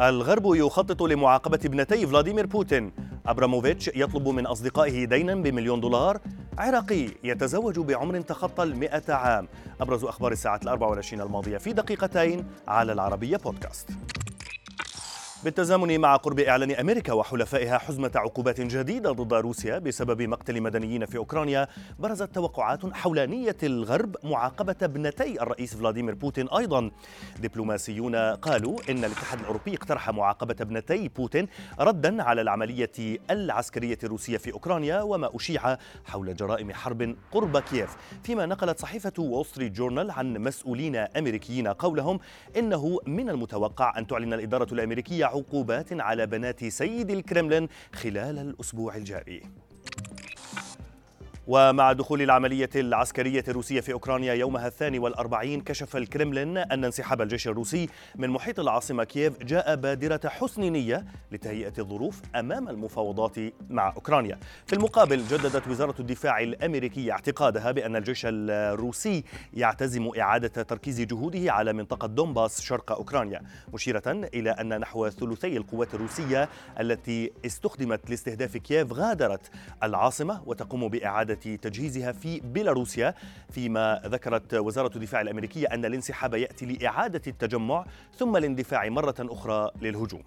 الغرب يخطط لمعاقبة ابنتي فلاديمير بوتين. أبراموفيتش يطلب من أصدقائه دينا بمليون دولار. عراقي يتزوج بعمر تخطى المئة عام. أبرز أخبار الساعة الأربع والعشرين الماضية في دقيقتين على العربية بودكاست. بالتزامن مع قرب إعلان أمريكا وحلفائها حزمة عقوبات جديدة ضد روسيا بسبب مقتل مدنيين في أوكرانيا برزت توقعات حول نية الغرب معاقبة ابنتي الرئيس فلاديمير بوتين أيضا. دبلوماسيون قالوا إن الاتحاد الأوروبي اقترح معاقبة ابنتي بوتين ردا على العملية العسكرية الروسية في أوكرانيا وما أشيع حول جرائم حرب قرب كييف. فيما نقلت صحيفة وول ستريت جورنال عن مسؤولين أمريكيين قولهم إنه من المتوقع أن تعلن الإدارة الأمريكية عقوبات على بنات سيد الكرملين خلال الأسبوع الجاري. ومع دخول العملية العسكرية الروسية في أوكرانيا يومها الثاني والأربعين كشف الكرملين أن انسحاب الجيش الروسي من محيط العاصمة كييف جاء بادرة حسن نية لتهيئة الظروف أمام المفاوضات مع أوكرانيا. في المقابل جددت وزارة الدفاع الأمريكية اعتقادها بأن الجيش الروسي يعتزم إعادة تركيز جهوده على منطقة دونباس شرق أوكرانيا مشيرة إلى أن نحو ثلثي القوات الروسية التي استخدمت لاستهداف كييف غادرت العاصمة وتقوم بإعادة تجهيزها في بيلاروسيا فيما ذكرت وزارة الدفاع الأمريكية أن الانسحاب يأتي لإعادة التجمع ثم الاندفاع مرة أخرى للهجوم.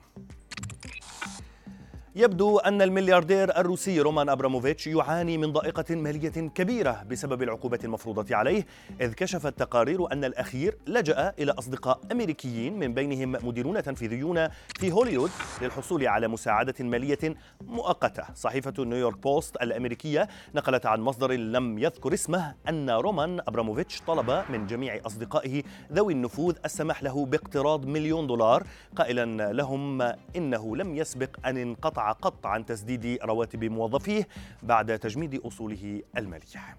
يبدو أن الملياردير الروسي رومان أبراموفيتش يعاني من ضائقة مالية كبيرة بسبب العقوبات المفروضة عليه إذ كشفت تقارير أن الأخير لجأ إلى أصدقاء أمريكيين من بينهم مديرون تنفيذيون في هوليوود للحصول على مساعدة مالية مؤقتة. صحيفة نيويورك بوست الأمريكية نقلت عن مصدر لم يذكر اسمه أن رومان أبراموفيتش طلب من جميع أصدقائه ذوي النفوذ السماح له باقتراض مليون دولار. قائلا لهم إنه لم يسبق أن انقطع قطع عن تسديد رواتب موظفيه بعد تجميد أصوله المالية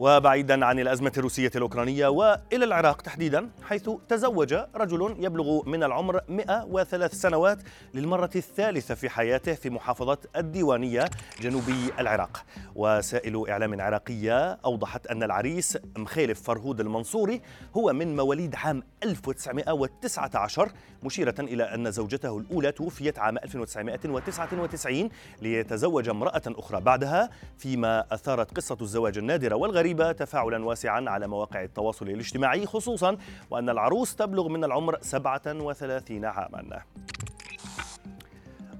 وبعيدا عن الأزمة الروسية الأوكرانية وإلى العراق تحديدا حيث تزوج رجل يبلغ من العمر 103 سنوات للمرة الثالثة في حياته في محافظة الديوانية جنوبي العراق. وسائل إعلام عراقية أوضحت أن العريس مخيلف فرهود المنصوري هو من مواليد عام 1919 مشيرة إلى أن زوجته الأولى توفيت عام 1999 ليتزوج امرأة أخرى بعدها فيما أثارت قصة الزواج النادرة والغريبة الغريبة تفاعلا واسعا على مواقع التواصل الاجتماعي خصوصا وأن العروس تبلغ من العمر 37 عاما.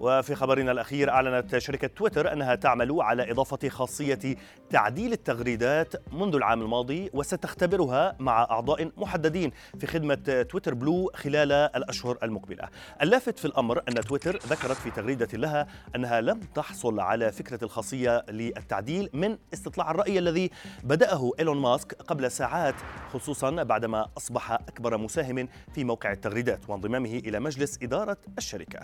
وفي خبرنا الأخير أعلنت شركة تويتر أنها تعمل على إضافة خاصية تعديل التغريدات منذ العام الماضي وستختبرها مع أعضاء محددين في خدمة تويتر بلو خلال الأشهر المقبلة. اللافت في الأمر أن تويتر ذكرت في تغريدة لها أنها لم تحصل على فكرة الخاصية للتعديل من استطلاع الرأي الذي بدأه إيلون ماسك قبل ساعات خصوصا بعدما أصبح أكبر مساهم في موقع التغريدات وانضمامه إلى مجلس إدارة الشركة.